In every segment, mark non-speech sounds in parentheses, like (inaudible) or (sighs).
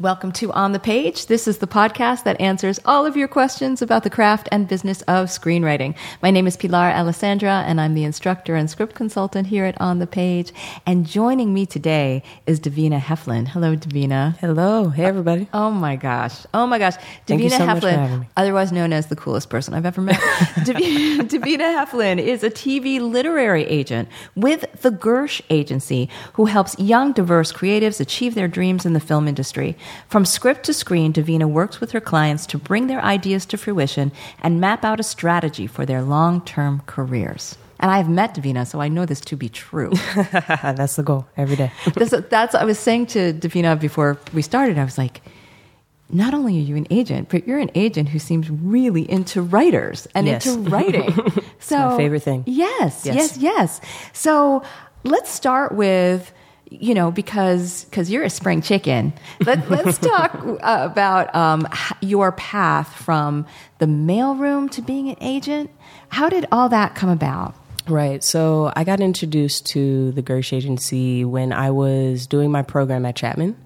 Welcome to On the Page. This is the podcast that answers all of your questions about the craft and business of screenwriting. My name is Pilar Alessandra, and I'm the instructor and script consultant here at On the Page. And joining me today is Davina Hefflin. Hello, Davina. Hello. Hey, everybody. Oh my gosh. Oh my gosh. Davina so Hefflin, otherwise known as the coolest person I've ever met. (laughs) Davi- Davina Hefflin is a TV literary agent with the Gersh Agency who helps young, diverse creatives achieve their dreams in the film industry. From script to screen, Davina works with her clients to bring their ideas to fruition and map out a strategy for their long term careers. And I've met Davina, so I know this to be true. (laughs) That's the goal every day. (laughs) that's, that's I was saying to Davina before we started. I was like, not only are you an agent, but you're an agent who seems really into writers and Yes. into (laughs) writing. so my favorite thing. Yes, yes, Yes. yes, So let's start with you know because because you're a spring chicken. Let, (laughs) let's talk uh, about um, your path from the mailroom to being an agent. How did all that come about? right. So I got introduced to the Gersh Agency when I was doing my program at Chapman,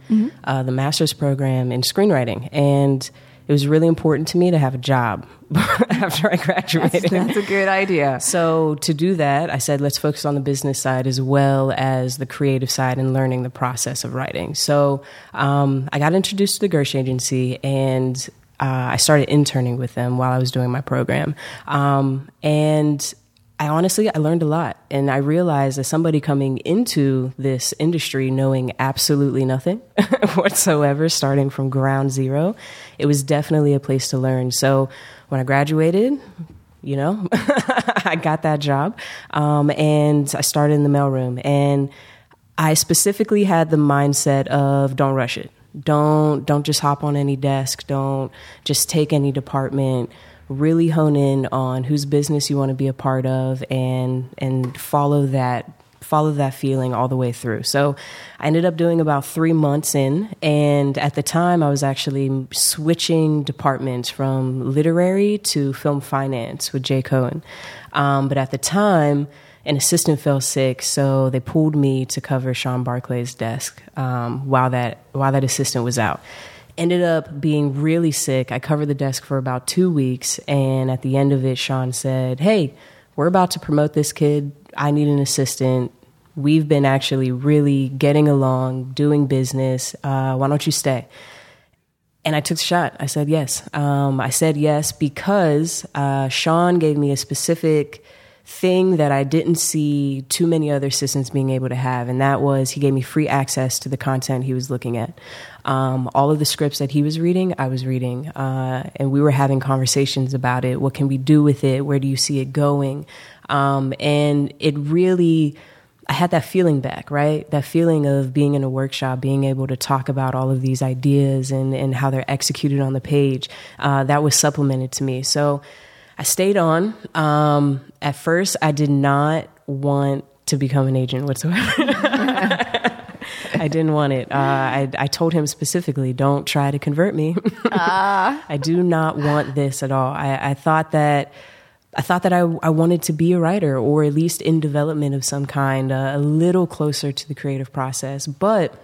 uh, the master's program in screenwriting. And it was really important to me to have a job (laughs) after I graduated. That's a good idea. So to do that, I said let's focus on the business side as well as the creative side and learning the process of writing. So um, I got introduced to the Gersh Agency and uh, I started interning with them while I was doing my program. Um, and I honestly, I learned a lot, and I realized as somebody coming into this industry knowing absolutely nothing (laughs) whatsoever, starting from ground zero, it was definitely a place to learn. So when I graduated, you know, (laughs) I got that job, um, and I started in the mailroom, and I specifically had the mindset of don't rush it. Don't don't just hop on any desk. Don't just take any department. Really hone in on whose business you want to be a part of and and follow that follow that feeling all the way through. So I ended up doing about three months in, and at the time I was actually switching departments from literary to film finance with Jay Cohen. Um, but at the time, an assistant fell sick, so they pulled me to cover Sean Barclay's desk um, while that while that assistant was out. Ended up being really sick. I covered the desk for about two weeks, and at the end of it, Sean said, "Hey, we're about to promote this kid. I need an assistant. We've been actually really getting along, doing business. Uh, why don't you stay?" And I took the shot. I said yes. Um, I said yes because uh, Sean gave me a specific thing that I didn't see too many other assistants being able to have, and that was he gave me free access to the content he was looking at. Um, all of the scripts that he was reading, I was reading, uh, and we were having conversations about it. What can we do with it? Where do you see it going? Um, and it really. I had that feeling back, right? That feeling of being in a workshop, being able to talk about all of these ideas and, and how they're executed on the page. Uh, that was supplemented to me. So I stayed on. Um, at first, I did not want to become an agent whatsoever. (laughs) I didn't want it. Uh, I, I told him specifically, don't try to convert me. (laughs) I do not want this at all. I, I thought that I thought that I, I wanted to be a writer or at least in development of some kind, uh, a little closer to the creative process. But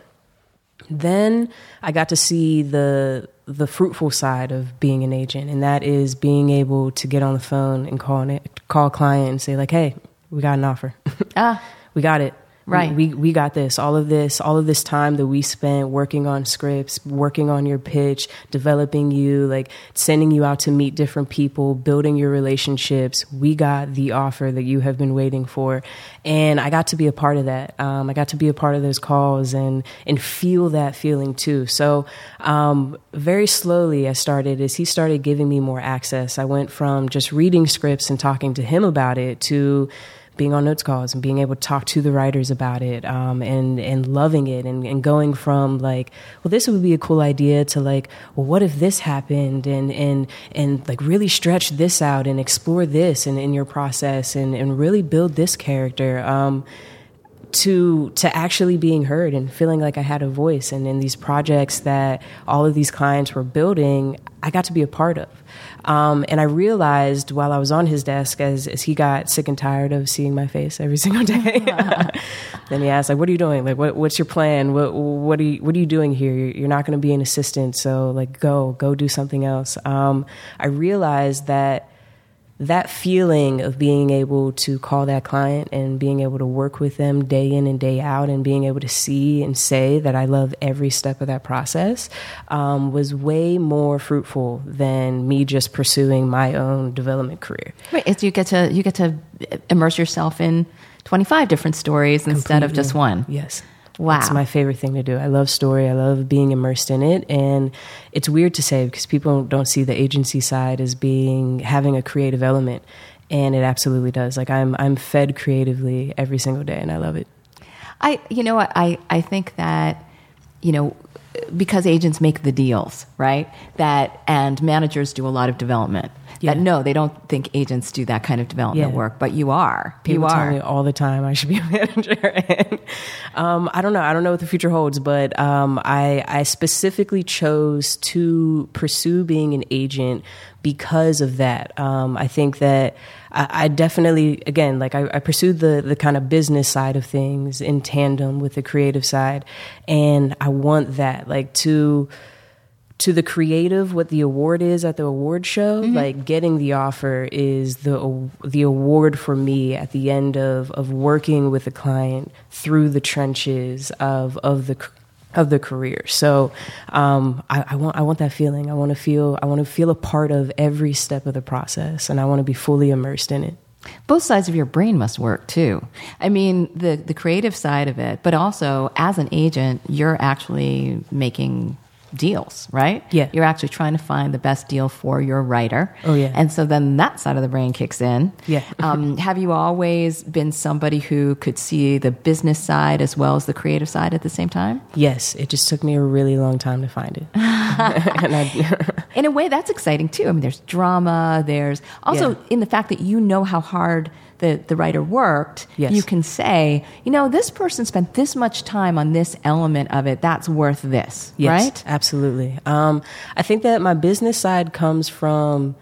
then I got to see the the fruitful side of being an agent, and that is being able to get on the phone and call an, call a client and say like, "Hey, we got an offer. (laughs) Ah, we got it. Right. We, we got this. All of this, all of this time that we spent working on scripts, working on your pitch, developing you, like sending you out to meet different people, building your relationships. We got the offer that you have been waiting for, and I got to be a part of that. Um, I got to be a part of those calls and and feel that feeling too. So um, very slowly, I started as he started giving me more access. I went from just reading scripts and talking to him about it to being on notes calls and being able to talk to the writers about it um, and and loving it and, and going from like well this would be a cool idea to like well what if this happened? And and and like really stretch this out and explore this in, in your process and, and really build this character. Um, to to actually being heard and feeling like I had a voice and in these projects that all of these clients were building I got to be a part of um, and I realized while I was on his desk, as, as he got sick and tired of seeing my face every (laughs) single day, (laughs) then he asked, like, "What are you doing? Like, what, what's your plan? What what are you what are you doing here? You're, not going to be an assistant, so like, go go do something else." Um, I realized that that feeling of being able to call that client and being able to work with them day in and day out and being able to see and say that I love every step of that process um, was way more fruitful than me just pursuing my own development career. Right, you get to you get to immerse yourself in twenty five different stories instead of just one. Yes. Wow. It's my favorite thing to do. I love story. I love being immersed in it. And it's weird to say because people don't see the agency side as being having a creative element. And it absolutely does. Like I'm I'm fed creatively every single day and I love it. I you know I I think that you know because agents make the deals, right? That and managers do a lot of development. Yeah. That no, they don't think agents do that kind of development Yeah. work, but you are. People you tell me all the time I should be a (laughs) manager. and, um, I don't know. I don't know what the future holds, but um, I, I specifically chose to pursue being an agent because of that. Um, I think that I, I definitely, again, like I, I pursued the the kind of business side of things in tandem with the creative side, and I want that, like to to the creative what the award is at the award show like getting the offer is the the award for me at the end of of working with a client through the trenches of of the of the career. So um, I, I want I want that feeling. I want to feel I want to feel a part of every step of the process and I want to be fully immersed in it. Both sides of your brain must work too. I mean, the the creative side of it, but also as an agent, you're actually making deals, right? Yeah. You're actually trying to find the best deal for your writer. Oh, yeah. And so then that side of the brain kicks in. Yeah. (laughs) um, have you always been somebody who could see the business side as well as the creative side at the same time? yes it just took me a really long time to find it (laughs) (laughs) I, in a way that's exciting too i mean there's drama there's also Yeah. in the fact that you know how hard the, the writer worked Yes. you can say you know this person spent this much time on this element of it that's worth this Yes, right Absolutely. Um, I think that my business side comes from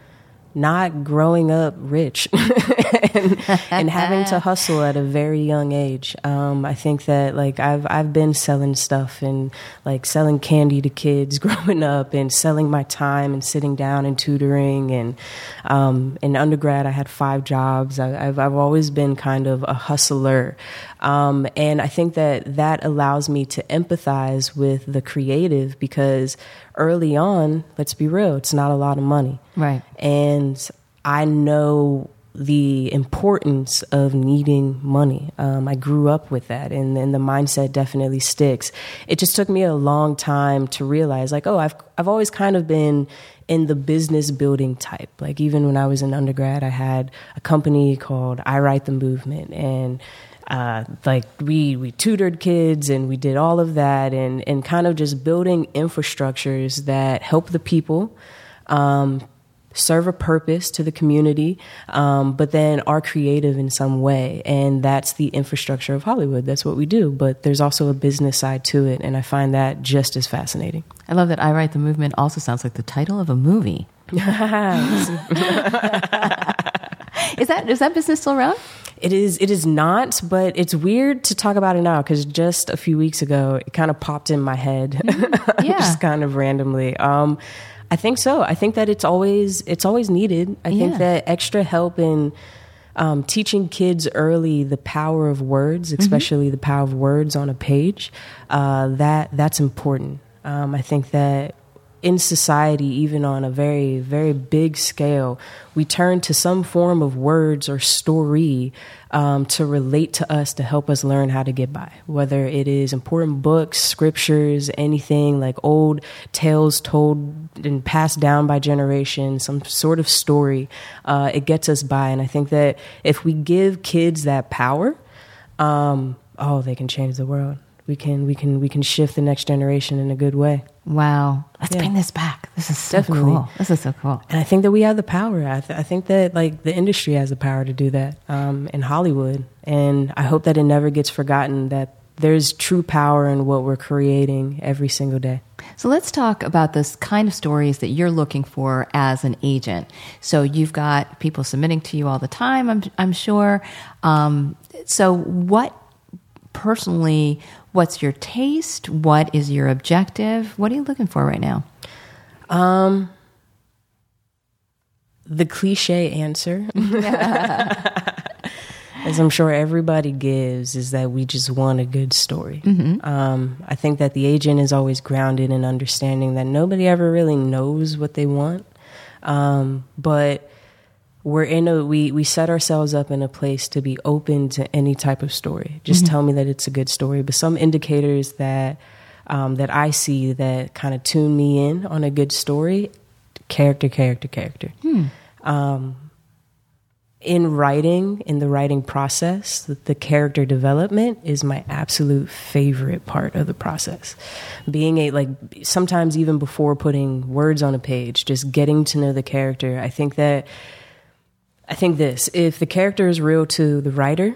not growing up rich (laughs) and, and having to (laughs) hustle at a very young age. Um, I think that like I've I've been selling stuff and like selling candy to kids (laughs) growing up and selling my time and sitting down and tutoring and um, in undergrad I had five jobs. I, I've I've always been kind of a hustler, um, and I think that that allows me to empathize with the creative because early on, let's be real, it's not a lot of money. Right. And I know the importance of needing money. Um, I grew up with that, and, and the mindset definitely sticks. It just took me a long time to realize, like, oh, I've I've always kind of been in the business building type. Like even when I was in undergrad, I had a company called I Write the Movement, and uh, like we we tutored kids and we did all of that, and and kind of just building infrastructures that help the people. Um, serve a purpose to the community, um, but then are creative in some way. And that's the infrastructure of Hollywood. That's what we do. But there's also a business side to it. And I find that just as fascinating. i love that i write the movement also sounds like the title of a movie (laughs) (laughs) is that is that business still around It is. It is not, but it's weird to talk about it now because just a few weeks ago, it kind of popped in my head, (laughs) Yeah. just kind of randomly. Um, I think so. I think that it's always it's always needed. I Yeah. think that extra help in um, teaching kids early the power of words, Mm-hmm. especially the power of words on a page, uh, that that's important. Um, I think that in society, even on a very, very big scale, we turn to some form of words or story um, to relate to us to help us learn how to get by. Whether it is important books, scriptures, anything like old tales told and passed down by generations, some sort of story, uh, it gets us by. And I think that if we give kids that power, um, oh, they can change the world. We can, we can, we can shift the next generation in a good way. Wow. Let's Yeah. bring this back. This is so Definitely. cool. This is so cool. And I think that we have the power. I, th- I think that like the industry has the power to do that um, in Hollywood, and I hope that it never gets forgotten that there's true power in what we're creating every single day. So let's talk about this kind of stories that you're looking for as an agent. So you've got people submitting to you all the time, I'm, I'm sure. Um, so what personally, what's your taste? What is your objective? What are you looking for right now? The cliche answer, (laughs) as I'm sure everybody gives, is that we just want a good story. Um, I think that the agent is always grounded in understanding that nobody ever really knows what they want, um, but we're in a we we set ourselves up in a place to be open to any type of story. Just tell me that it's a good story. But some indicators that um, that I see that kind of tune me in on a good story, character, character, character. Um, in writing, in the writing process, the, the character development is my absolute favorite part of the process. Being a, like, sometimes even before putting words on a page, just getting to know the character. I think that, I think this if the character is real to the writer,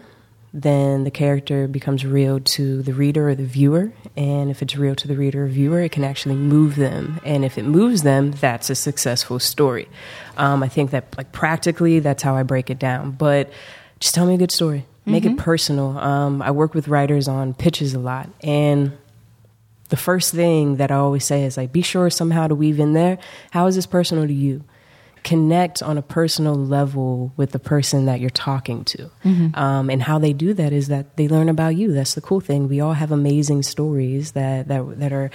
then the character becomes real to the reader or the viewer. And if it's real to the reader or viewer, it can actually move them. And if it moves them, that's a successful story. Um, I think that, like, practically, that's how I break it down. But just tell me a good story, make it personal. Um, I work with writers on pitches a lot. And the first thing that I always say is, like, be sure somehow to weave in there how is this personal to you? Connect on a personal level with the person that you're talking to. Um, and how they do that is that they learn about you. That's the cool thing. We all have amazing stories that, that, that are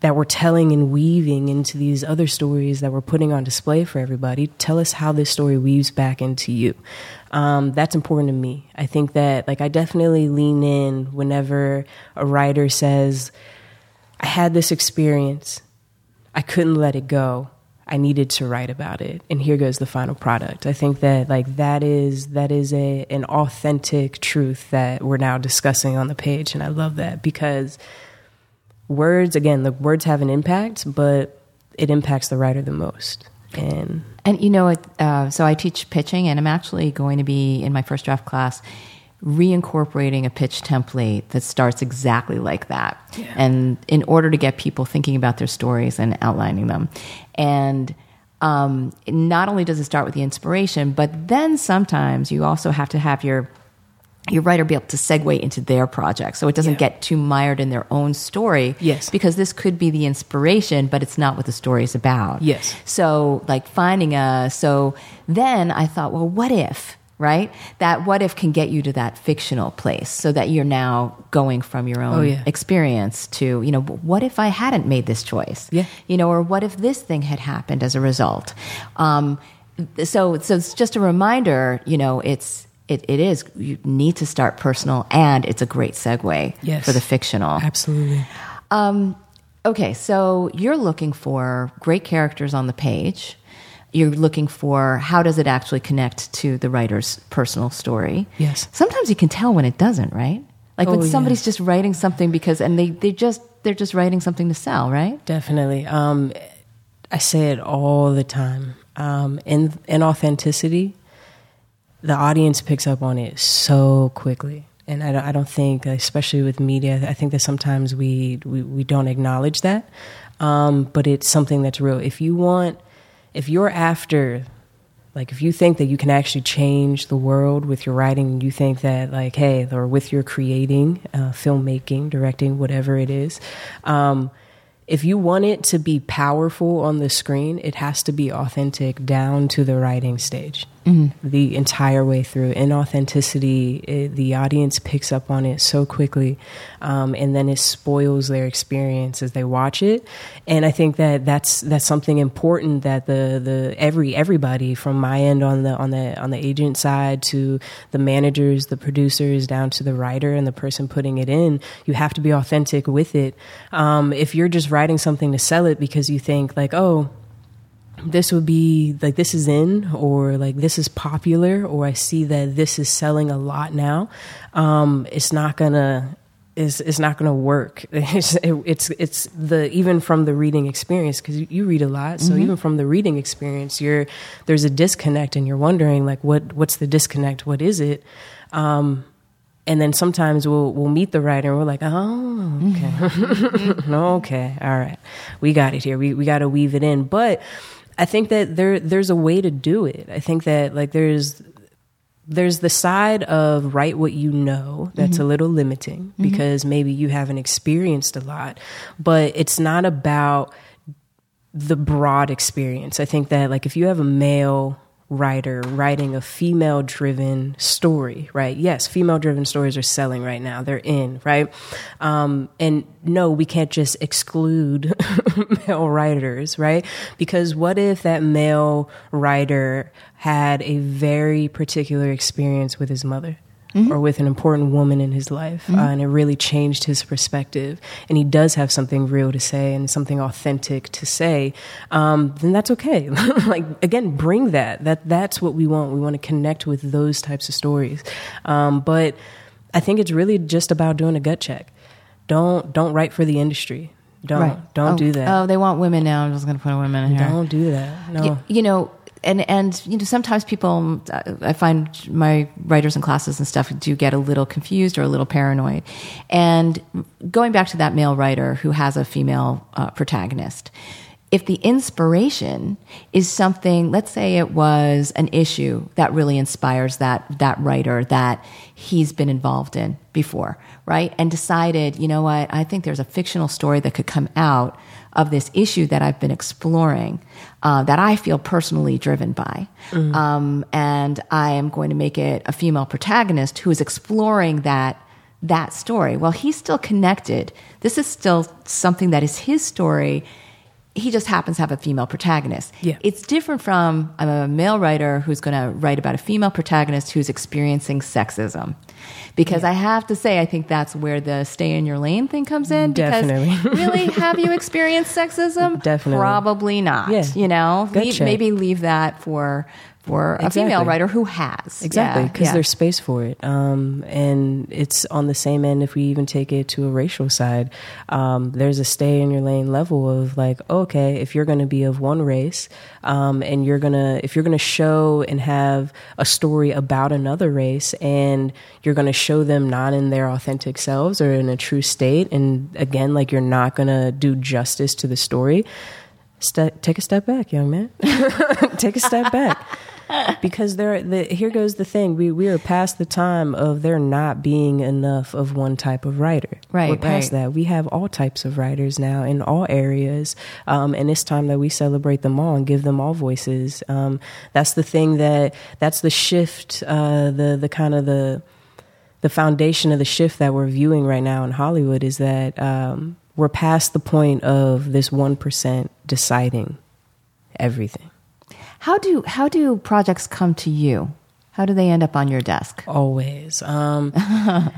that we're telling and weaving into these other stories that we're putting on display for everybody. Tell us how this story weaves back into you. Um, that's important to me. I think that, like, I definitely lean in whenever a writer says, I had this experience, I couldn't let it go. I needed to write about it, and here goes the final product. I think that like that is that is a an authentic truth that we're now discussing on the page, and I love that because words again, the words have an impact, but it impacts the writer the most. And And you know, uh, so I teach pitching, and I'm actually going to be in my first draft class reincorporating a pitch template that starts exactly like that. And in order to get people thinking about their stories and outlining them, and um, not only does it start with the inspiration, but then sometimes you also have to have your your writer be able to segue into their project so it doesn't Yeah. get too mired in their own story Yes. because this could be the inspiration but it's not what the story is about Yes. so like finding a so then i thought well what if right that what if can get you to that fictional place so that you're now going from your own Oh, yeah. experience to you know what if i hadn't made this choice Yeah. you know or what if this thing had happened as a result um, so so it's just a reminder you know it's it, it is you need to start personal and it's a great segue Yes. for the fictional absolutely, um, okay, so you're looking for great characters on the page. You're looking for how does it actually connect to the writer's personal story. Yes. Sometimes you can tell when it doesn't, right? Like Oh, when somebody's yes. just writing something because and they they just they're just writing something to sell, right? definitely. Um, I say it all the time. Um, in in authenticity, the audience picks up on it so quickly. And I don't, I don't think, especially with media, I think that sometimes we, we, we don't acknowledge that. Um, but it's something that's real. If you want, if you're after, like, if you think that you can actually change the world with your writing, you think that, like, hey, or with your creating, uh, filmmaking, directing, whatever it is, um, if you want it to be powerful on the screen, it has to be authentic down to the writing stage. Mm-hmm. the entire way through. Inauthenticity, it, the audience picks up on it so quickly, um, and then it spoils their experience as they watch it. And I think that that's that's something important that the the every everybody from my end on the on the on the agent side to the managers, the producers, down to the writer and the person putting it in, you have to be authentic with it. Um, if you're just writing something to sell it because you think like, oh this would be like this is in or like this is popular or i see that this is selling a lot now um, it's not gonna is it's not going to work. (laughs) It's, it, it's it's the even from the reading experience because you, you, read a lot, so mm-hmm. even from the reading experience, you're there's a disconnect, and you're wondering like what what's the disconnect? What is it? Um, and then sometimes we'll we'll meet the writer and we're like, oh, okay, mm-hmm. (laughs) okay, all right, we got it here. We we got to weave it in, but I think that there there's a way to do it. I think that like there's there's the side of write what you know that's mm-hmm. a little limiting mm-hmm. because maybe you haven't experienced a lot, but it's not about the broad experience. I think that like if you have a male writer writing a female driven story, right? Yes, female driven stories are selling right now. They're in, right? Um, and no, we can't just exclude (laughs) male writers, right? Because what if that male writer had a very particular experience with his mother? Mm-hmm. or with an important woman in his life. Mm-hmm. Uh, and it really changed his perspective. And he does have something real to say and something authentic to say. Um, then that's okay. (laughs) like, again, bring that. That That's what we want. We want to connect with those types of stories. Um, but I think it's really just about doing a gut check. Don't don't write for the industry. Don't right. don't oh, do that. Oh, they want women now. I'm just going to put a women in here. Don't do that. No. You, you know, and and you know sometimes people I find my writers and classes and stuff do get a little confused or a little paranoid. And going back to that male writer who has a female uh, protagonist, if the inspiration is something, let's say it was an issue that really inspires that that writer that he's been involved in before, right? And decided, you know what, I think there's a fictional story that could come out of this issue that I've been exploring uh, that I feel personally driven by. Mm-hmm. Um, and I am going to make it a female protagonist who is exploring that that story. Well, he's still connected. This is still something that is his story he just happens to have a female protagonist. Yeah. It's different from I'm a male writer who's going to write about a female protagonist who's experiencing sexism. Because yeah. I have to say, I think that's where the stay in your lane thing comes in. Definitely. (laughs) really, have you experienced sexism? (laughs) Definitely. Probably not. Yeah. You know, leave, maybe leave that for for a exactly. female writer who has exactly because yeah, yeah. there's space for it um, and it's on the same end if we even take it to a racial side um, there's a stay in your lane level of like okay if you're going to be of one race um, and you're going to if you're going to show and have a story about another race and you're going to show them not in their authentic selves or in a true state and again like you're not going to do justice to the story Ste- take a step back, young man. (laughs) take a step back (laughs) (laughs) because there the, here goes the thing we we are past the time of there not being enough of one type of writer right we're past right. that we have all types of writers now in all areas um, and it's time that we celebrate them all and give them all voices um, that's the thing that that's the shift uh, the the kind of the the foundation of the shift that we're viewing right now in Hollywood is that um, we're past the point of this 1% deciding everything. How do how do projects come to you? How do they end up on your desk? Always. Um, (laughs)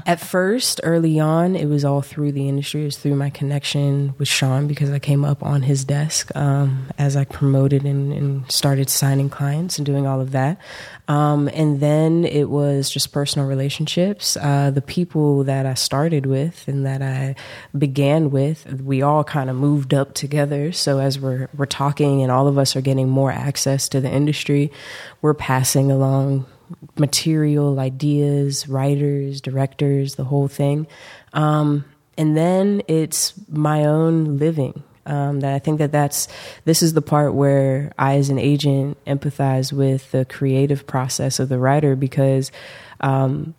at first, early on, it was all through the industry. It was through my connection with Sean because I came up on his desk um, as I promoted and, and, started signing clients and doing all of that. Um, and then it was just personal relationships. Uh, the people that I started with and that I began with, we all kind of moved up together. So as we're we're talking and all of us are getting more access to the industry, we're passing along material, ideas, writers, directors, the whole thing. Um, and then it's my own living. Um, that I think that that's this is the part where I, as an agent, empathize with the creative process of the writer because um,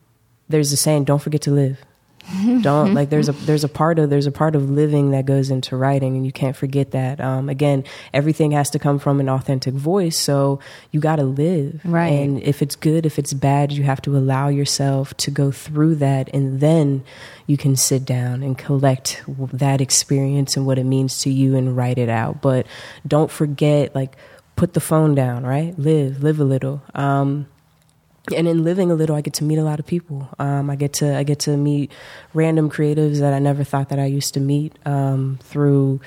there's a saying, "Don't forget to live." Don't like there's a (laughs) there's a part of there's a part of living that goes into writing and you can't forget that. Um, again everything has to come from an authentic voice so you got to live. Right. and if it's good if it's bad you have to allow yourself to go through that and then you can sit down and collect that experience and what it means to you and write it out. But don't forget like put the phone down right? Live live a little. Um, and in living a little, I get to meet a lot of people. Um, I get to I get to meet random creatives that I never thought that I used to meet um, through,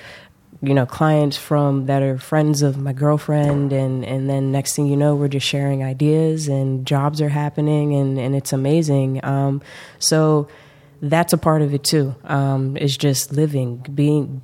you know, clients from that are friends of my girlfriend, and and then next thing you know, we're just sharing ideas, and jobs are happening, and and it's amazing. Um, so that's a part of it too. Um, is just living, being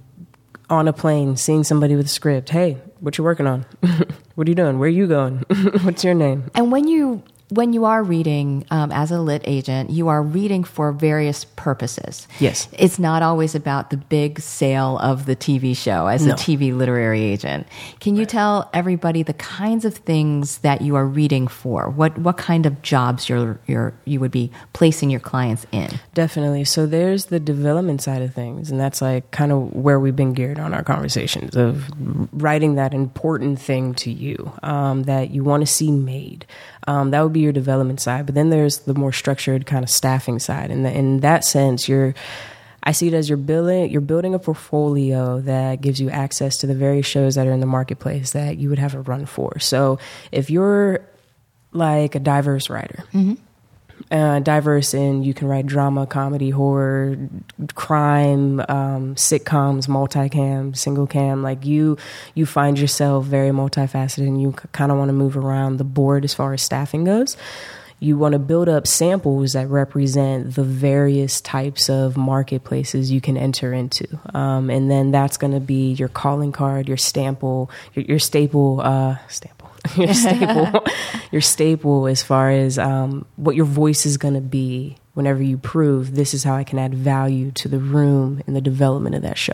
on a plane, seeing somebody with a script. Hey, what you working on? (laughs) what are you doing? Where are you going? (laughs) What's your name? And when you when you are reading um, as a lit agent, you are reading for various purposes. Yes. It's not always about the big sale of the TV show as No. a TV literary agent. Can you tell everybody the kinds of things that you are reading for? What what kind of jobs you're, you're you would be placing your clients in? Definitely. So there's the development side of things, and that's like kind of where we've been geared on our conversations of writing that important thing to you um, that you want to see made. Um, that would be your development side. But then there's the more structured kind of staffing side, and in that sense, you're. I see it as you're building you're building a portfolio that gives you access to the various shows that are in the marketplace that you would have a run for. So if you're like a diverse writer, uh, diverse in you can write drama, comedy, horror, crime, um, sitcoms, multicam, single cam. Like you, you find yourself very multifaceted, and you kind of want to move around the board as far as staffing goes. You want to build up samples that represent the various types of marketplaces you can enter into, um, and then that's going to be your calling card, your staple, your, your staple, uh, staple. (laughs) Your staple. (laughs) Your staple as far as um, what your voice is going to be whenever you prove this is how I can add value to the room and the development of that show.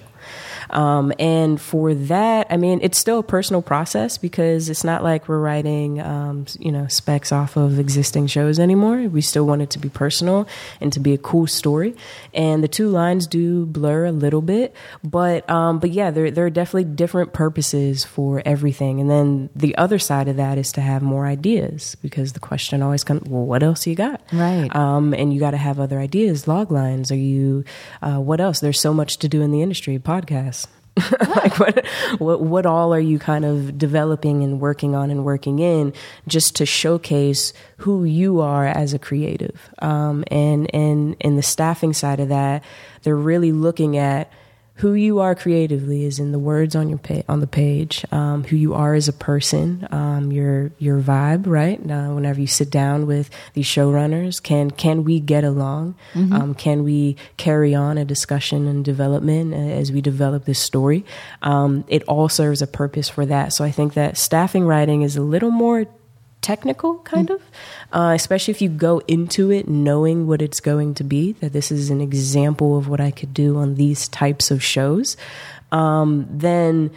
Um, and for that, I mean, it's still a personal process because it's not like we're writing, um, you know, specs off of existing shows anymore. We still want it to be personal and to be a cool story. And the two lines do blur a little bit, but um, but yeah, there there are definitely different purposes for everything. And then the other side of that is to have more ideas because the question always comes, well, what else you got? Right. Um, and you got to have other ideas, log lines. Are you? Uh, what else? There's so much to do in the industry. Podcasts. (laughs) like what, what what all are you kind of developing and working on and working in just to showcase who you are as a creative? Um, and and and the staffing side of that they're really looking at who you are creatively is in the words on your pa- on the page. Um, who you are as a person, um, your your vibe, right? Uh, whenever you sit down with these showrunners, can can we get along? Um, can we carry on a discussion and development uh, as we develop this story? Um, it all serves a purpose for that. So I think that staffing writing is a little more technical kind of uh, especially if you go into it knowing what it's going to be that this is an example of what i could do on these types of shows um, then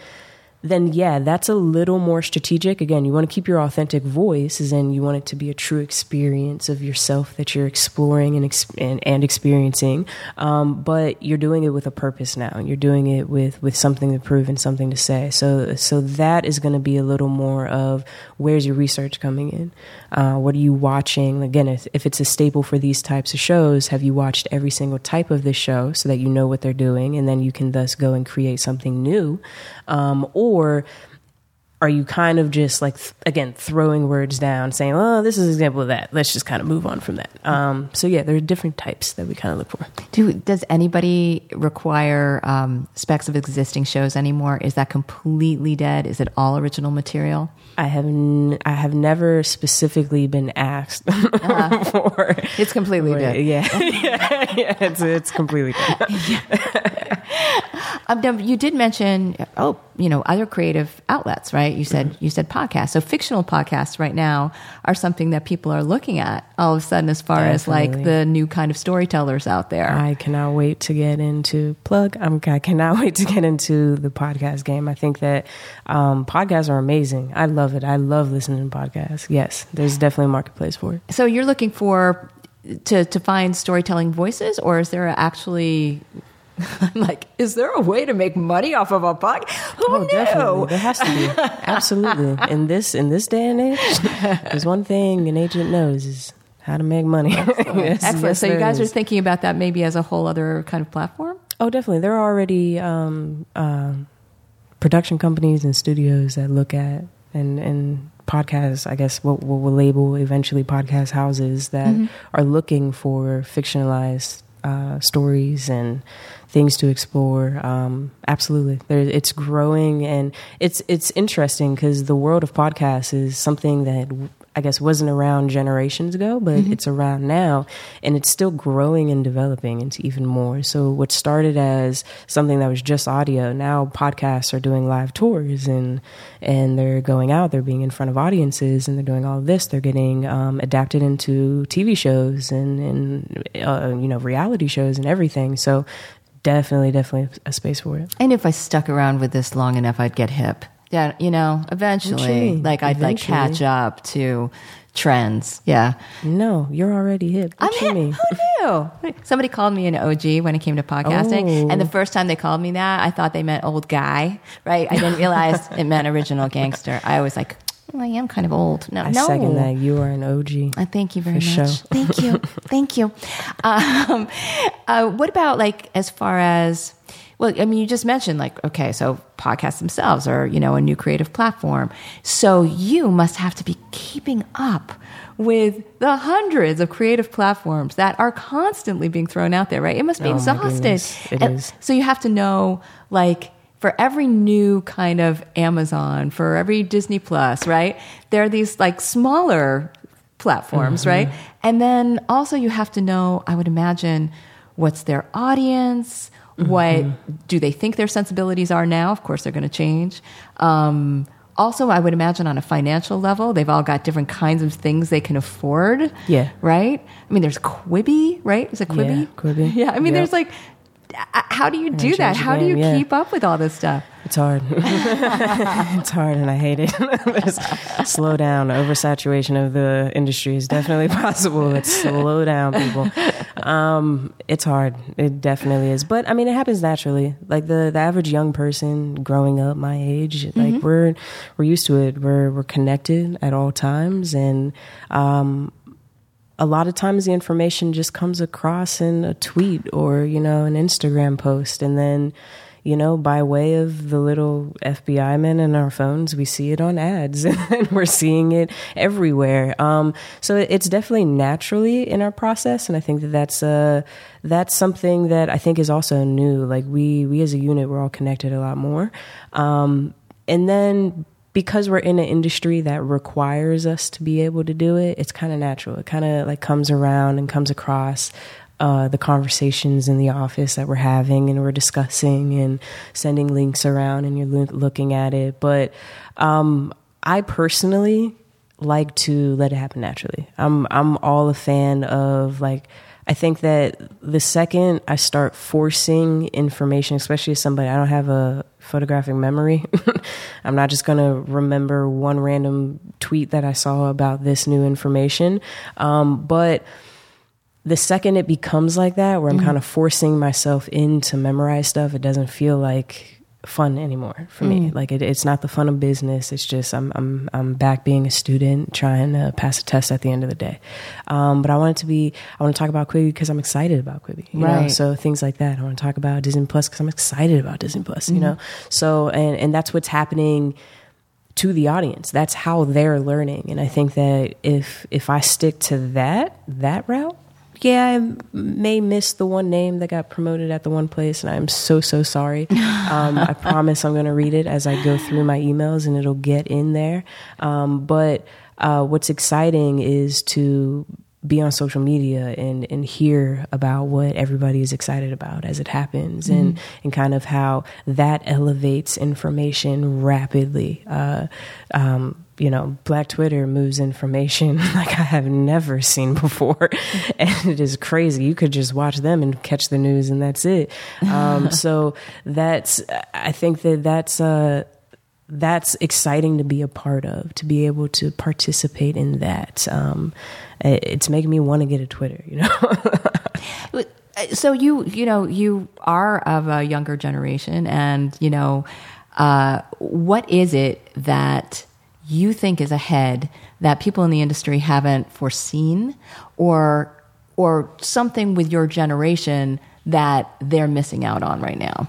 then yeah that's a little more strategic. Again you want to keep your authentic voice as in you want it to be a true experience of yourself that you're exploring and and, and experiencing. Um, but you're doing it with a purpose now. You're doing it with with something to prove and something to say. So so that is going to be a little more of where's your research coming in? Uh, what are you watching? Again if, if it's a staple for these types of shows have you watched every single type of this show so that you know what they're doing and then you can thus go and create something new? Um, or are you kind of just like again throwing words down saying oh this is an example of that let's just kind of move on from that um, so yeah there are different types that we kind of look for Do does anybody require um, specs of existing shows anymore? Is that completely dead? Is it all original material? I have n- I have never specifically been asked (laughs) for It's completely for- dead. yeah yeah (laughs) yeah it's it's completely dead. Um, now, you did mention, oh, you know, other creative outlets, right? You said you said podcasts. So fictional podcasts right now are something that people are looking at all of a sudden, as far as like the new kind of storytellers out there. I cannot wait to get into plug. I'm, I cannot (laughs) wait to get into the podcast game. I think that um, podcasts are amazing. I love it. I love listening to podcasts. Yes, there's definitely a marketplace for it. so you're looking for to to find storytelling voices, or is there actually (laughs) I'm like, is there a way to make money off of a podcast? Who Oh, knew? definitely. There has to be. (laughs) Absolutely. In this in this day and age, there's one thing an agent knows is how to make money. (laughs) Yes, Excellent. yes, so you guys are thinking about that maybe as a whole other kind of platform. Oh, definitely. There are already um, um production companies and studios that look at and and podcasts. I guess what what we'll label eventually podcast houses that Mm-hmm. are looking for fictionalized uh, stories and things to explore. Um, absolutely, there, it's growing and it's it's interesting because the world of podcasts is something that I guess wasn't around generations ago, but it's around now, and it's still growing and developing into even more. So what started as something that was just audio, now podcasts are doing live tours and and they're going out, they're being in front of audiences, and they're doing all of this. They're getting um, adapted into TV shows and and uh, you know reality shows and everything. So definitely, definitely a space for it. And if I stuck around with this long enough, I'd get hip. Yeah, you know, eventually, like I'd like catch up to trends. Yeah. No, you're already hip. What I'm hip. Who knew? Somebody called me an OG when it came to podcasting, Oh. and the first time they called me that, I thought they meant old guy. Right? I didn't realize (laughs) it meant original gangster. I was like, oh, I am kind of old. No, I no. second that. You are an OG. Uh, thank you very much. Thank you. (laughs) Thank you. Um, uh, what about like as far as well? I mean, you just mentioned like okay, so podcasts themselves are you know a new creative platform. So you must have to be keeping up with the hundreds of creative platforms that are constantly being thrown out there, right? It must be Oh, goodness. It is. So you have to know like for every new kind of Amazon, for every Disney Plus, right? There are these like smaller platforms, Mm-hmm. right? And then also you have to know, I would imagine, what's their audience? Mm-hmm. What do they think their sensibilities are now? Of course, they're going to change. Um, also, I would imagine on a financial level, they've all got different kinds of things they can afford. Yeah. Right? I mean, there's Quibi, right? Is it Quibi? Yeah, Quibi. (laughs) Yeah. I mean, Yep. there's like, how do you do that? How do you yeah. keep up with all this stuff? It's hard. (laughs) it's hard, and I hate it. (laughs) Slow down. Oversaturation of the industry is definitely (laughs) possible. Let's slow down, people. Um, it's hard. It definitely is. But I mean, it happens naturally. Like the, the average young person growing up my age, like we're we're used to it. We're we're connected at all times, and um, a lot of times the information just comes across in a tweet or you know an instagram post. And then you know by way of the little fbi men in our phones we see it on ads (laughs) and we're seeing it everywhere. Um, so it's definitely naturally in our process. And i think that that's uh, that's something that i think is also new. Like we we as a unit we're all connected a lot more. Um, and then because we're in an industry that requires us to be able to do it, it's kind of natural. It kind of like comes around and comes across uh, the conversations in the office that we're having and we're discussing and sending links around and you're loo- looking at it. But um, I personally like to let it happen naturally. I'm I'm all a fan of like I think that the second I start forcing information, especially as somebody I don't have a photographic memory, (laughs) I'm not just gonna remember one random tweet that I saw about this new information. Um, but the second it becomes like that, where I'm kind of forcing myself in to memorize stuff, it doesn't feel like fun anymore for me. Like it, it's not the fun of business. It's just I'm I'm I'm back being a student, trying to pass a test at the end of the day. Um, but I want it to be. I want to talk about Quibi because I'm excited about Quibi. You know? Right. So things like that. I want to talk about Disney Plus because I'm excited about Disney Plus. You know. So and and that's what's happening to the audience. That's how they're learning. And I think that if if I stick to that that route, yeah, I may miss the one name that got promoted at the one place, and I'm so so sorry. (laughs) Um, I promise I'm going to read it as I go through my emails, and it'll get in there. Um, but uh, what's exciting is to be on social media and and hear about what everybody is excited about as it happens and and kind of how that elevates information rapidly. Uh, um, you know black twitter moves information (laughs) like i have never seen before. (laughs) And it is crazy. You could just watch them and catch the news and that's it. Um, (laughs) so that's i think that that's uh that's exciting to be a part of, to be able to participate in that. Um, it's making me want to get a Twitter, you know? (laughs) So you you know you are of a younger generation, and you know uh, what is it that you think is ahead that people in the industry haven't foreseen, or or something with your generation that they're missing out on right now?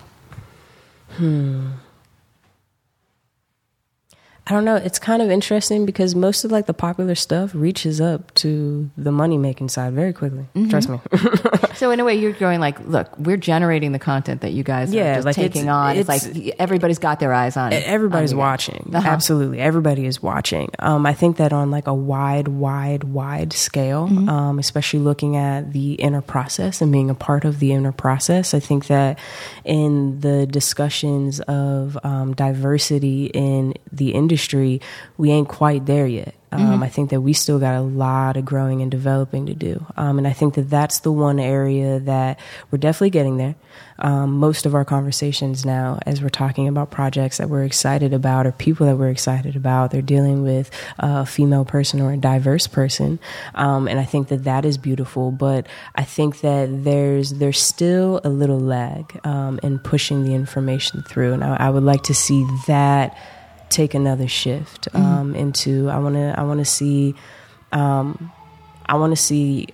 I don't know. It's kind of interesting because most of like the popular stuff reaches up to the money making side very quickly. Trust me. (laughs) (laughs) So in a way, you're going like, look, we're generating the content that you guys Yeah, are just like, taking it's- on. It's, it's- like everybody's got their eyes on. It. Everybody's on watching. Uh-huh. Absolutely. Everybody is watching. Um, I think that on like a wide, wide, wide scale, Mm-hmm. um, especially looking at the inner process and being a part of the inner process, I think that in the discussions of um, diversity in the industry, we ain't quite there yet. Um, I think that we still got a lot of growing and developing to do. Um, and I think that that's the one area that we're definitely getting there. Um, most of our conversations now, as we're talking about projects that we're excited about or people that we're excited about, they're dealing with a female person or a diverse person. Um, and I think that that is beautiful. But I think that there's, there's still a little lag um, in pushing the information through. And I, I would like to see that take another shift um, into I want to I want to see um, I want to see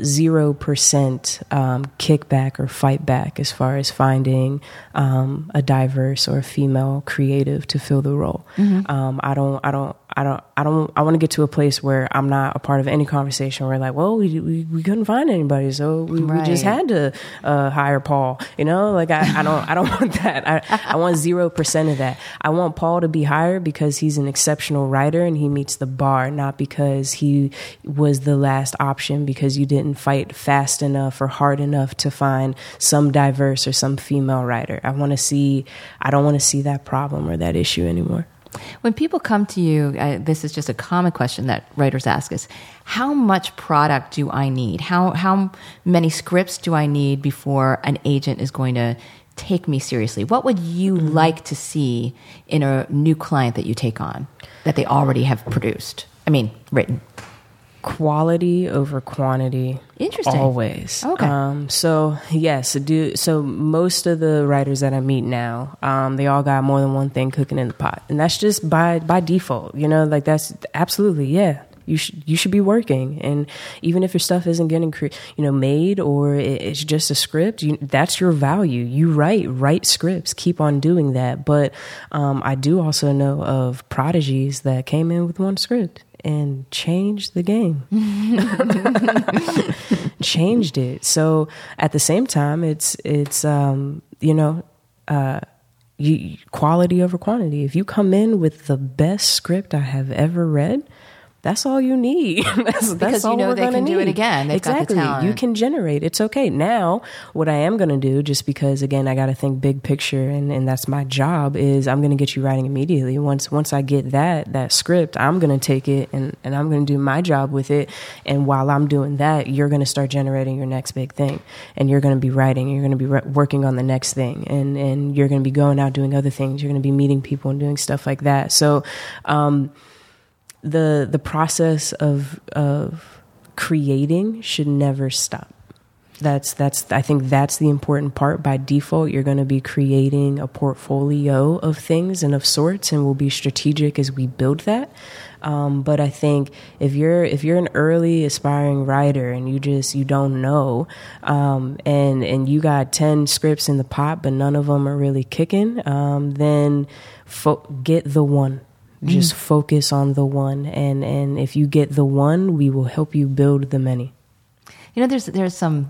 zero percent um, kickback or fight back as far as finding um, a diverse or a female creative to fill the role. Um, I don't I don't I don't I don't I want to get to a place where I'm not a part of any conversation where like well we we, we couldn't find anybody so we, we just had to uh, hire Paul you know? Like I, I don't I don't (laughs) want that. I, I want zero percent of that. I want Paul to be hired because he's an exceptional writer and he meets the bar not because he was the last option because you didn't fight fast enough or hard enough to find some diverse or some female writer. I want to see I don't want to see that problem or that issue anymore When people come to you, uh, this is just a common question that writers ask us: How much product do I need? How how many scripts do I need before an agent is going to take me seriously? What would you Mm-hmm. like to see in a new client that you take on that they already have produced? I mean, written. Quality over quantity. Interesting. Always. Okay. Um, so yes, do so. Most of the writers that I meet now, um, they all got more than one thing cooking in the pot, and that's just by by default. You know, like that's absolutely yeah. You should you should be working, and even if your stuff isn't getting cre- you know made or it- it's just a script, you, that's your value. You write write scripts, keep on doing that. But um, I do also know of prodigies that came in with one script and changed the game (laughs) changed it. So at the same time, it's it's um, you know uh, you, quality over quantity. If you come in with the best script I have ever read. That's all you need. (laughs) that's, that's you all know they can do it again. They've exactly. You can generate. It's okay. Now, what I am going to do, just because again, I got to think big picture, and, and that's my job, is I'm going to get you writing immediately. Once once I get that that script, I'm going to take it and and I'm going to do my job with it. And while I'm doing that, you're going to start generating your next big thing, and you're going to be writing. You're going to be re- working on the next thing, and and you're going to be going out doing other things. You're going to be meeting people and doing stuff like that. So. um the the process of of creating should never stop. That's that's I think that's the important part. By default, you're going to be creating a portfolio of things and of sorts, and we'll be strategic as we build that. Um, but I think if you're if you're an early aspiring writer and you just you don't know, um, and and you got ten scripts in the pot, but none of them are really kicking, um, then fo- get the one just mm-hmm. focus on the one and and if you get the one we will help you build the many You know, there's there's some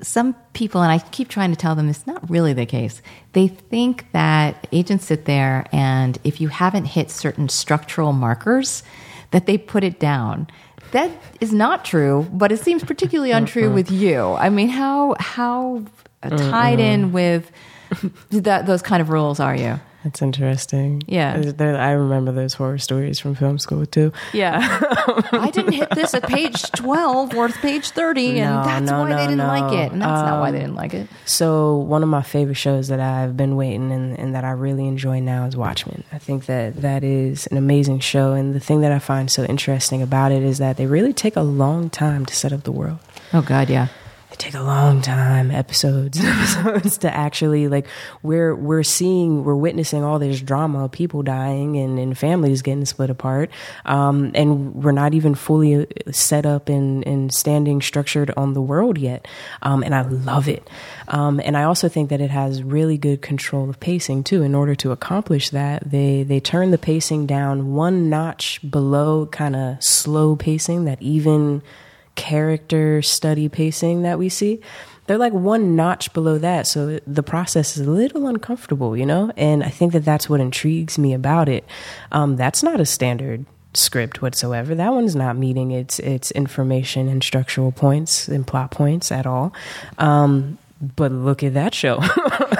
some people, and I keep trying to tell them it's not really the case. They think that agents sit there, and if you haven't hit certain structural markers, that they put it down. That is not true, but it seems particularly untrue with you. I mean, how how tied in with (laughs) that, those kind of rules are you? That's interesting. Yeah. There- I remember those horror stories from film school too. Yeah. (laughs) I didn't hit this at page 12 or page 30, and that's no, why no, they didn't no. like it. And that's not why they Um, didn't like it. So one of my favorite shows that I've been waiting and, and that I really enjoy now is Watchmen. I think that that is an amazing show, and the thing that I find so interesting about it is that they really take a long time to set up the world. Oh, God, yeah. They take a long time, episodes, (laughs) episodes to actually like we're we're seeing we're witnessing all this drama, people dying and, and families getting split apart, um, and we're not even fully uh, set up and, and standing structured on the world yet. Um, and I love it. Um, and I also think that it has really good control of pacing too. In order to accomplish that, they they turn the pacing down one notch below kind of slow pacing that even character study pacing that we see. They're like one notch below that. So the process is a little uncomfortable, you know? And I think that that's what intrigues me about it. Um, that's not a standard script whatsoever. That one's not meeting its its information and structural points and plot points at all. Um, but look at that show. (laughs)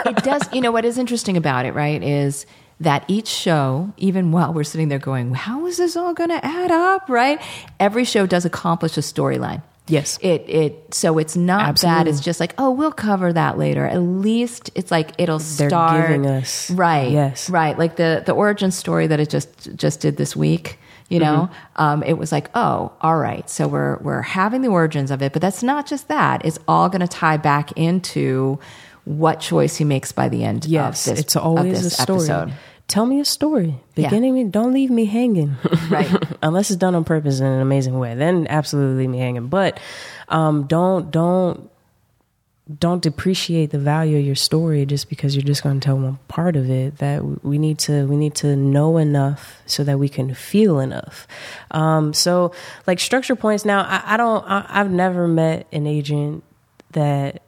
it does. You know what is interesting about it, right? Is that each show, even while we're sitting there going, "How is this all going to add up?" Right? Every show does accomplish a storyline. Yes. It it so it's not that it's just like oh we'll cover that later. At least it's like it'll They're start giving us- right yes. right like the the origin story that it just just did this week. You know, Mm-hmm. um, it was like, oh, all right. So we're we're having the origins of it, but that's not just that. It's all going to tie back into what choice he makes by the end. yes, of this, it's always a story. Episode. Tell me a story. Beginning me, don't leave me hanging. (laughs) Right. (laughs) Unless it's done on purpose in an amazing way, then absolutely leave me hanging. But um, don't don't don't depreciate the value of your story just because you're just going to tell one part of it. That we need to we need to know enough so that we can feel enough. Um, so like structure points. Now I, I don't. I, I've never met an agent that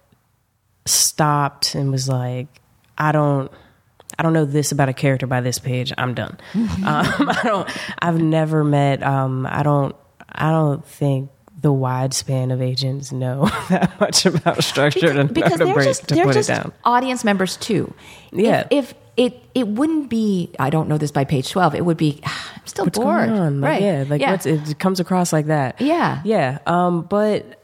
stopped and was like, I don't. I don't know this about a character by this page. I'm done. (laughs) um, I don't. I've never met. Um, I don't. I don't think the wide span of agents know (laughs) that much about structure to, because to, they're break, just to they're put just it down. audience members too. Yeah. If, if it it wouldn't be, I don't know this by page twelve. It would be. (sighs) I'm still What's bored. Like, right? Yeah, like yeah. What's, it comes across like that. Yeah. yeah. Um, but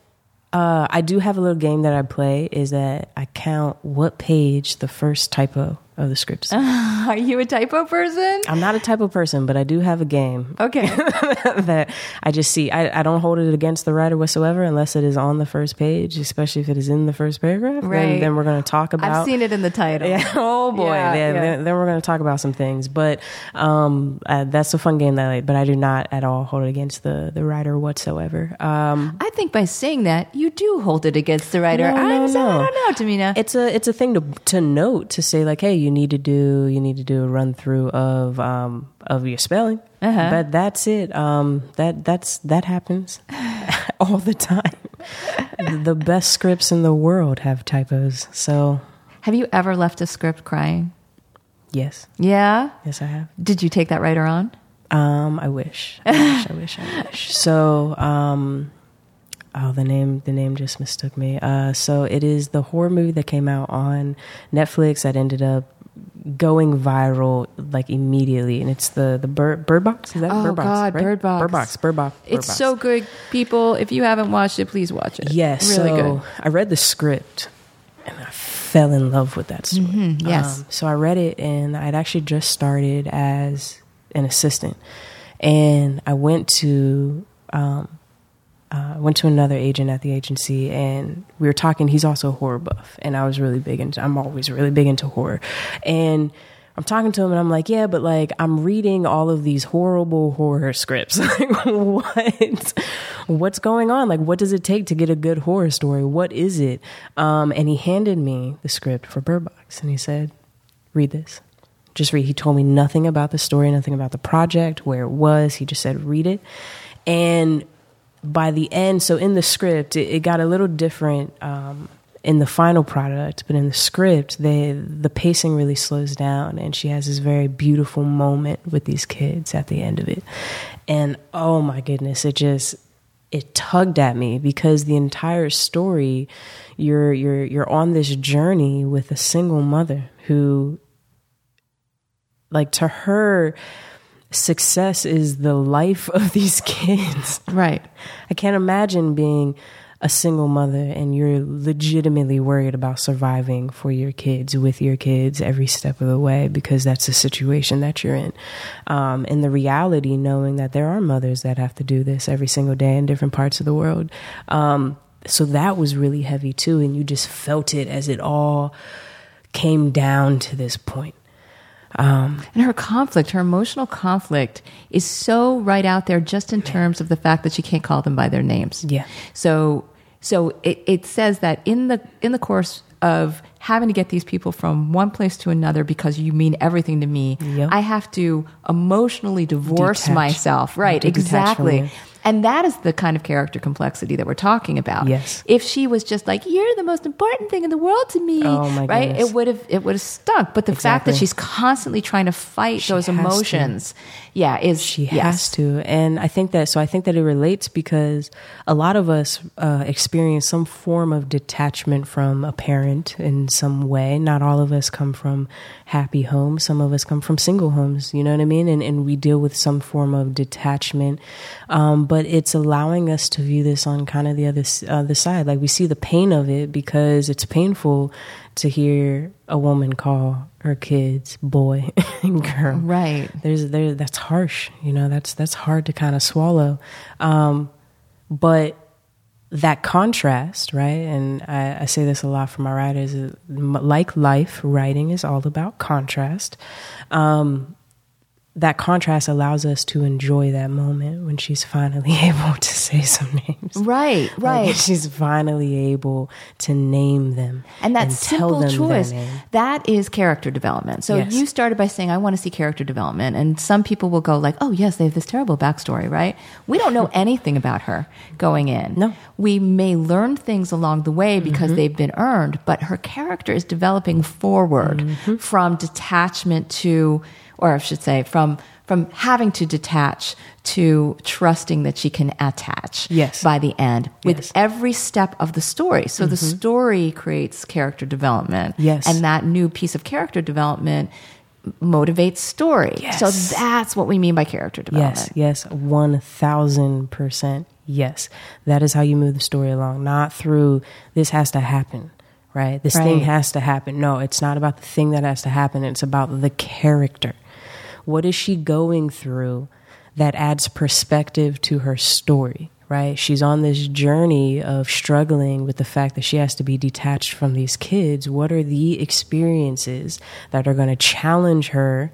uh, I do have a little game that I play. Is that I count what page the first typo of the script is. (laughs) Are you a typo person? I'm not a typo person, but I do have a game Okay. (laughs) that I just see. I, I don't hold it against the writer whatsoever unless it is on the first page, especially if it is in the first paragraph. Then- Right. Then, we're going to talk about. I've seen it in the title. Yeah. (laughs) Oh boy. Yeah, then, yeah. Then, then we're going to talk about some things. But um, uh, that's a fun game that I like. But I do not at all hold it against the the writer whatsoever. Um, I think by saying that, you do hold it against the writer. No, I'm no, I don't know, Tamina. it's a it's a thing to to note to say like, hey, you need to do you need to do a run through of um of your spelling. Uh-huh. But that's it. Um, that that's that happens (laughs) all the time. the best scripts in the world have typos. So Have you ever left a script crying? yes, Yeah. yes, I have. Did you take that writer on? Um, I wish. I wish. I wish. I wish. (laughs) So, um, oh, the name the name just mistook me. Uh, so it is the horror movie that came out on Netflix that ended up going viral like immediately, and it's the the bird, bird box. Is that Oh, bird box? God, right? Bird Box. Bird box. Bird box. Bird It's Box. so good, people. If you haven't watched it, please watch it. Yes. really so good. I read the script and I fell in love with that story. Mm-hmm, yes. Um, so I read it and I'd actually just started as an assistant. And I went to um, uh, went to another agent at the agency and we were talking. He's also a horror buff, and I was really big into. I'm always really big into horror, and I'm talking to him and I'm like, yeah, but like I'm reading all of these horrible horror scripts. (laughs) like, what? What's going on? Like, what does it take to get a good horror story? What is it? Um, and he handed me the script for Bird Box, and he said, read this. Just read. He told me nothing about the story, nothing about the project, where it was. He just said, read it. And by the end, so in the script, it, it got a little different um, in the final product, but in the script, they, the pacing really slows down, and she has this very beautiful moment with these kids at the end of it. And oh my goodness, it just it tugged at me because the entire story, you're you're you're on this journey with a single mother who like to her, success is the life of these (laughs) kids. Right. I can't imagine being a single mother and you're legitimately worried about surviving for your kids with your kids every step of the way because that's the situation that you're in. Um, and the reality, knowing that there are mothers that have to do this every single day in different parts of the world. Um, so that was really heavy too. And you just felt it as it all came down to this point. Um, and her conflict, her emotional conflict, is so right out there, just in terms of the fact that she can't call them by their names. Yeah. So, so it, it says that in the in the course of having to get these people from one place to another because you mean everything to me, yep. I have to emotionally divorce detach. myself. Right. Exactly. And that is the kind of character complexity that we're talking about. Yes. If she was just like, "You're the most important thing in the world to me," oh right? Goodness. It would have it would have stuck. But the exactly. fact that she's constantly trying to fight she those emotions, to. yeah, is she yes. has to. And I think that so I think that it relates because a lot of us uh, experience some form of detachment from a parent in some way. Not all of us come from happy homes. Some of us come from single homes. You know what I mean? And and we deal with some form of detachment. Um, but it's allowing us to view this on kind of the other other side. Like we see the pain of it because it's painful to hear a woman call her kids boy (laughs) and girl. Right. There's there that's harsh. You know that's that's hard to kind of swallow. Um, but that contrast, right? And I, I, say this a lot for my writers. Like life, writing is all about contrast. Um, that contrast allows us to enjoy that moment when she's finally (laughs) able to say some names. Right, right. Like (laughs) she's finally able to name them. And that and simple choice, that is character development. So yes. you started by saying, I want to see character development. And some people will go like, oh, yes, they have this terrible backstory, right? We don't know (laughs) anything about her going in. No. We may learn things along the way because mm-hmm. they've been earned, but her character is developing forward mm-hmm. from detachment to or I should say, from from having to detach to trusting that she can attach yes. by the end with yes. every step of the story. So mm-hmm. the story creates character development. Yes. And that new piece of character development motivates story. Yes. So that's what we mean by character development. Yes, yes, 1000%. Yes. That is how you move the story along, not through this has to happen right? This right. thing has to happen. No, it's not about the thing that has to happen. It's about the character. What is she going through that adds perspective to her story, right? She's on this journey of struggling with the fact that she has to be detached from these kids. What are the experiences that are going to challenge her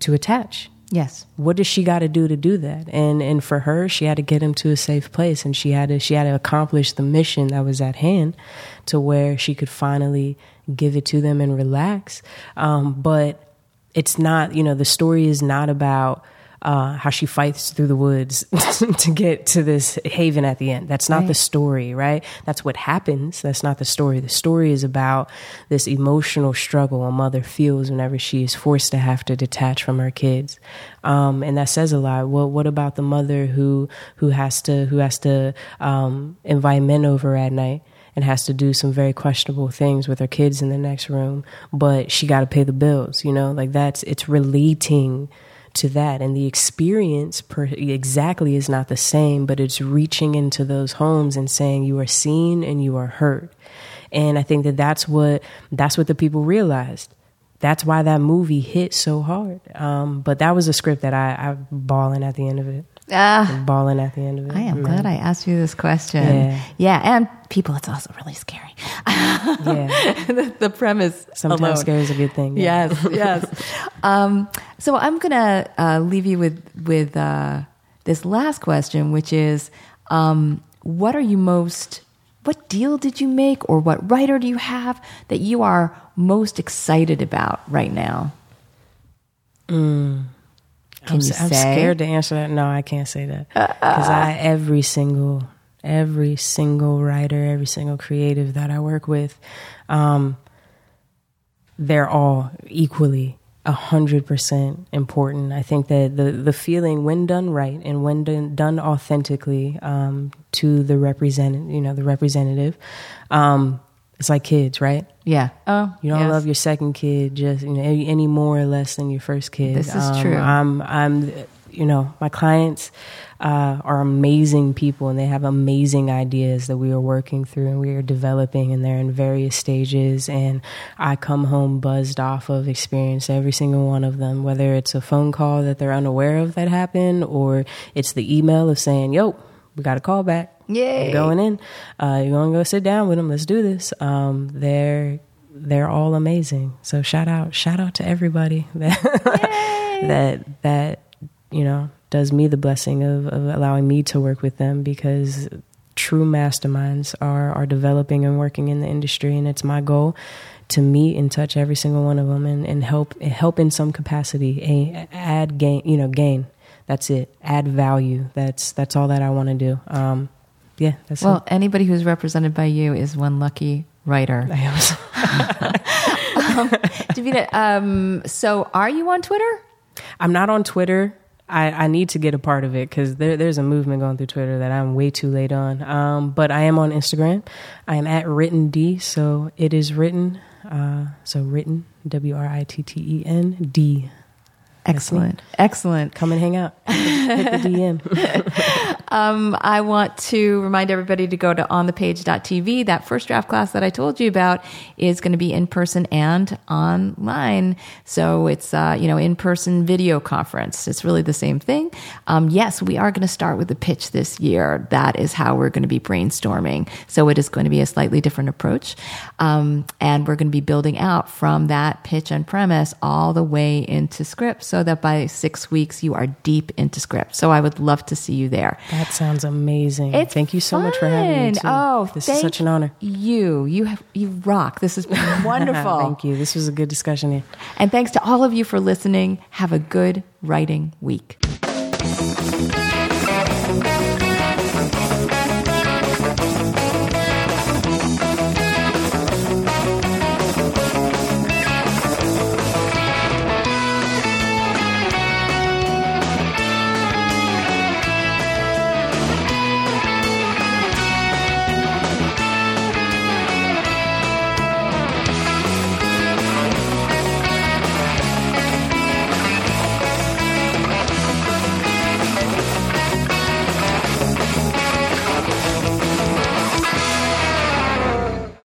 to attach? Yes. What does she got to do to do that? And and for her, she had to get him to a safe place, and she had to she had to accomplish the mission that was at hand, to where she could finally give it to them and relax. Um, but it's not, you know, the story is not about uh, how she fights through the woods (laughs) to get to this haven at the end. That's not right. the story, right? That's what happens. That's not the story. The story is about this emotional struggle a mother feels whenever she is forced to have to detach from her kids, um, and that says a lot. Well, what about the mother who who has to who has to um, invite men over at night? And has to do some very questionable things with her kids in the next room, but she got to pay the bills, you know, like that's it's relating to that. And the experience per, exactly is not the same but it's reaching into those homes and saying you are seen and you are heard. And i think that that's what that's what the people realized. That's why that movie hit so hard. Um, but that was a script that i i bawling at the end of it Ah, bawling at the end of it. I am Man. glad I asked you this question. Yeah. yeah and people, it's also really scary. yeah, (laughs) the, the premise sometimes alone. scary is a good thing. Yeah. Yes, (laughs) yes. um, so I'm gonna uh, leave you with with uh, this last question, which is, um, what are you most what deal did you make or what writer do you have that you are most excited about right now? Mm. Can I'm, you I'm say? scared to answer that. No, I can't say that because I every single every single writer, every single creative that I work with, um, they're all equally a hundred percent important. I think that the the feeling when done right and when done, done authentically um, to the represent you know the representative. Um, it's like kids, right? Yeah. Oh, You don't yes. love your second kid just you know any, any more or less than your first kid. This is Um, true. I'm I'm you know my clients uh, are amazing people and they have amazing ideas that we are working through and we are developing and they're in various stages and I come home buzzed off of experience every single one of them whether it's a phone call that they're unaware of that happened or it's the email of saying yo we got a call back Yay. We're going in uh, you're gonna go sit down with them let's do this um, they're they're all amazing. So shout out, shout out to everybody (laughs) that that that you know does me the blessing of, of allowing me to work with them because true masterminds are are developing and working in the industry, and it's my goal to meet and touch every single one of them and, and help help in some capacity, a, add gain, you know, gain. That's it. Add value. That's that's all that I want to do. Um, yeah, that's Well, it. anybody who's represented by you is one lucky writer. (laughs) I am- Davina, um, so are you on Twitter? I'm not on Twitter. I, I need to get a part of it because there, there's a movement going through Twitter that I'm way too late on. Um, but I am on Instagram. I am at written D, so it is written. Uh, so written W R I T T E N D. Excellent. Excellent. Come and hang out. Hit the DM. (laughs) Um, I want to remind everybody to go to onthepage.tv. That first draft class that I told you about is going to be in person and online. So it's, uh, you know, in person video conference. It's really the same thing. Um, yes, we are going to start with the pitch this year. That is how we're going to be brainstorming. So it is going to be a slightly different approach. Um, and we're going to be building out from that pitch and premise all the way into script so that by six weeks you are deep into script. So I would love to see you there. That sounds amazing. It's Thank you so much for having me. fun. Too. Oh, this is such an honor. You, you have, you rock. This has been (laughs) wonderful. Thank you. This was a good discussion here. And thanks to all of you for listening. Have a good writing week.